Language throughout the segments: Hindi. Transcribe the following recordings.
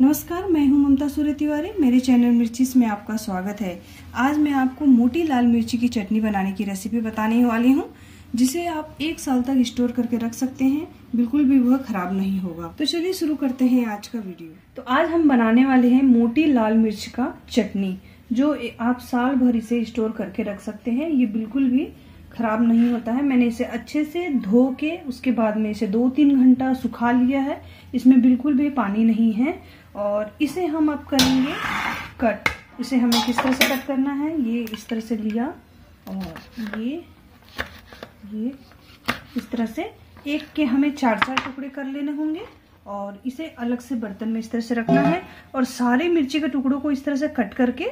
नमस्कार, मैं हूँ ममता सूर्य तिवारी। मेरे चैनल मिर्चिस में आपका स्वागत है। आज मैं आपको मोटी लाल मिर्ची की चटनी बनाने की रेसिपी बताने वाली हूँ, जिसे आप एक साल तक स्टोर करके रख सकते हैं। बिल्कुल भी वह खराब नहीं होगा। तो चलिए शुरू करते हैं आज का वीडियो तो आज हम बनाने वाले हैं मोटी लाल मिर्च का चटनी, जो आप साल भर इसे स्टोर करके रख सकते हैं। ये बिल्कुल भी खराब नहीं होता है। मैंने इसे अच्छे से धो के उसके बाद में इसे दो तीन घंटा सुखा लिया है। इसमें बिल्कुल भी पानी नहीं है और इसे हम अब करेंगे कट। इसे हमें किस तरह से कट करना है? ये इस तरह से लिया और ये ये इस तरह से एक के हमें चार चार टुकड़े कर लेने होंगे और इसे अलग से बर्तन में इस तरह से रखना है और सारे मिर्ची के टुकड़ों को इस तरह से कट करके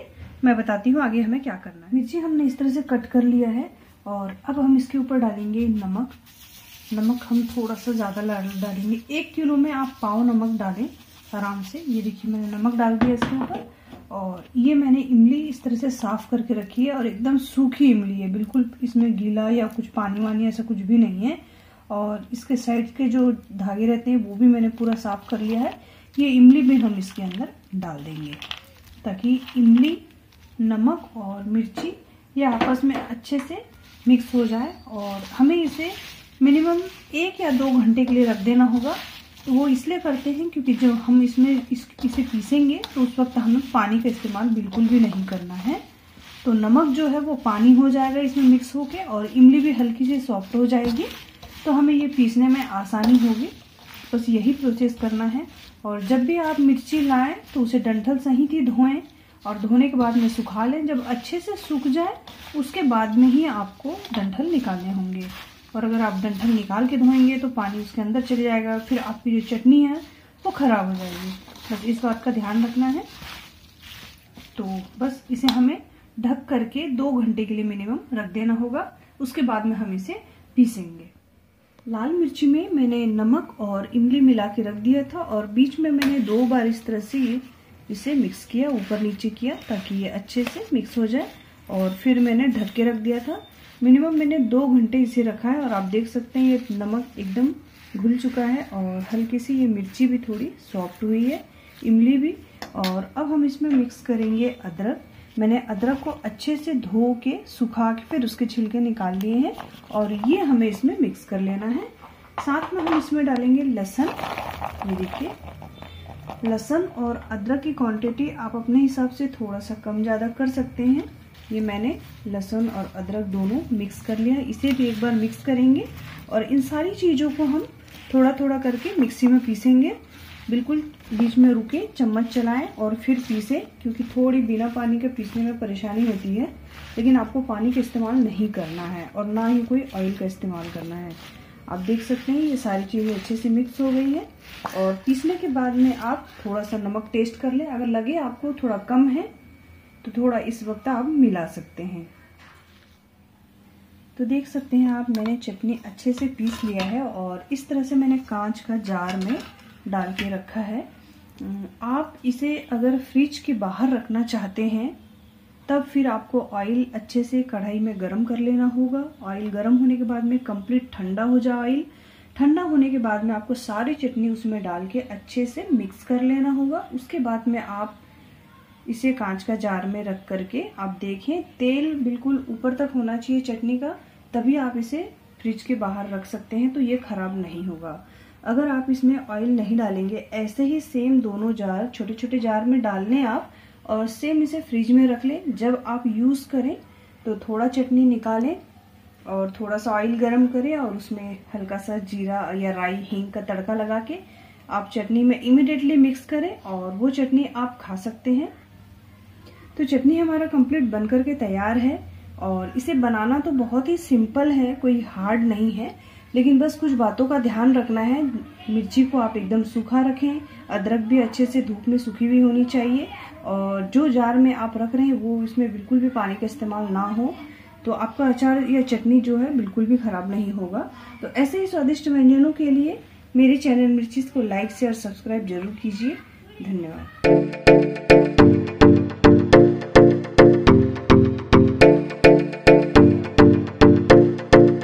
मैं बताती हूँ आगे हमें क्या करना है। मिर्ची हमने इस तरह से कट कर लिया है। और अब हम इसके ऊपर डालेंगे नमक। नमक हम थोड़ा सा ज़्यादा डालेंगे। एक किलो में आप पाव नमक डालें आराम से। ये देखिए मैंने नमक डाल दिया इसके ऊपर। और ये मैंने इमली इस तरह से साफ़ करके रखी है और एकदम सूखी इमली है। बिल्कुल इसमें गीला या कुछ पानी वानी ऐसा कुछ भी नहीं है। और इसके साइड के जो धागे रहते हैं, वो भी मैंने पूरा साफ़ कर लिया है। ये इमली भी हम इसके अंदर डाल देंगे ताकि इमली, नमक और मिर्ची ये आपस में अच्छे से मिक्स हो जाए और हमें इसे मिनिमम एक या दो घंटे के लिए रख देना होगा। तो वो इसलिए करते हैं क्योंकि जब हम इसमें इस, इसे पीसेंगे तो उस वक्त हमें पानी का इस्तेमाल बिल्कुल भी नहीं करना है। तो नमक जो है वो पानी हो जाएगा इसमें मिक्स होके और इमली भी हल्की सी सॉफ्ट हो जाएगी। तो हमें ये पीसने में आसानी होगी। बस यही प्रोसेस करना है। और जब भी आप मिर्ची लाएँ तो उसे डंठल सही थी धोएँ। और धोने के बाद में सुखा लें। जब अच्छे से सूख जाए, उसके बाद में ही आपको डंठल निकालने होंगे। और अगर आप डंठल निकाल के धोएँगे तो पानी उसके अंदर चले जाएगा। फिर आपकी जो चटनी है, वो ख़राब हो जाएगी। बस इस बात का ध्यान रखना है। तो बस इसे हमें ढक करके दो घंटे के लिए मिनिमम रख देना होगा। उसके बाद में हम इसे पीसेंगे। लाल मिर्ची में मैंने नमक और इमली मिला के रख दिया था और बीच में मैंने दो बार इस तरह से इसे मिक्स किया, ऊपर नीचे किया ताकि ये अच्छे से मिक्स हो जाए। और फिर मैंने ढक के रख दिया था। मिनिमम मैंने दो घंटे इसे रखा है और आप देख सकते हैं ये नमक एकदम घुल चुका है और हल्की सी ये मिर्ची भी थोड़ी सॉफ्ट हुई है, इमली भी। और अब हम इसमें मिक्स करेंगे अदरक। मैंने अदरक को अच्छे से धो के, सुखा के, फिर उसके छिलके निकाल लिए हैं और ये हमें इसमें मिक्स कर लेना है। साथ में हम इसमें डालेंगे लहसन। ये देखिए लहसन और अदरक की क्वांटिटी आप अपने हिसाब से थोड़ा सा कम ज़्यादा कर सकते हैं। ये मैंने लहसुन और अदरक दोनों मिक्स कर लिया। इसे भी एक बार मिक्स करेंगे और इन सारी चीज़ों को हम थोड़ा थोड़ा करके मिक्सी में पीसेंगे। बिल्कुल बीच में रुके, चम्मच चलाएँ और फिर पीसें, क्योंकि थोड़ी बिना पानी के पीसने में परेशानी होती है। लेकिन आपको पानी का इस्तेमाल नहीं करना है और ना ही कोई ऑयल का इस्तेमाल करना है। आप देख सकते हैं, ये सारी चीज़ें अच्छे से मिक्स हो गई है। और पीसने के बाद में आप थोड़ा सा नमक टेस्ट कर लें। अगर लगे आपको थोड़ा कम है तो थोड़ा इस वक्त आप मिला सकते हैं। तो देख सकते हैं आप, मैंने चटनी अच्छे से पीस लिया है और इस तरह से मैंने कांच का जार में डाल के रखा है। आप इसे अगर फ्रिज के बाहर रखना चाहते हैं तब फिर आपको ऑयल अच्छे से कढ़ाई में गरम कर लेना होगा। ऑयल गरम होने के बाद में कंप्लीट ठंडा हो जाए ऑयल ठंडा होने के बाद में आपको सारी चटनी उसमें डाल के अच्छे से मिक्स कर लेना होगा। उसके बाद में आप इसे कांच का जार में रख करके आप देखें, तेल बिल्कुल ऊपर तक होना चाहिए चटनी का, तभी आप इसे फ्रिज के बाहर रख सकते हैं तो ये खराब नहीं होगा। अगर आप इसमें ऑयल नहीं डालेंगे, ऐसे ही सेम दोनों जार छोटे छोटे जार में डाल लें आप और सेम इसे फ्रिज में रख लें। जब आप यूज़ करें तो थोड़ा चटनी निकालें और थोड़ा सा ऑयल गरम करें और उसमें हल्का सा जीरा या राई, हींग का तड़का लगा के आप चटनी में इमिडिएटली मिक्स करें और वो चटनी आप खा सकते हैं। तो चटनी हमारा कंप्लीट बन करके तैयार है और इसे बनाना तो बहुत ही सिंपल है, कोई हार्ड नहीं है। लेकिन बस कुछ बातों का ध्यान रखना है। मिर्ची को आप एकदम सूखा रखें। अदरक भी अच्छे से धूप में सूखी हुई होनी चाहिए। और जो जार में आप रख रहे हैं, वो इसमें बिल्कुल भी पानी का इस्तेमाल ना हो। तो आपका अचार या चटनी जो है, बिल्कुल भी खराब नहीं होगा। तो ऐसे ही स्वादिष्ट व्यंजनों के लिए मेरे चैनल मिर्चिस को लाइक शेयर सब्सक्राइब ज़रूर कीजिए। धन्यवाद।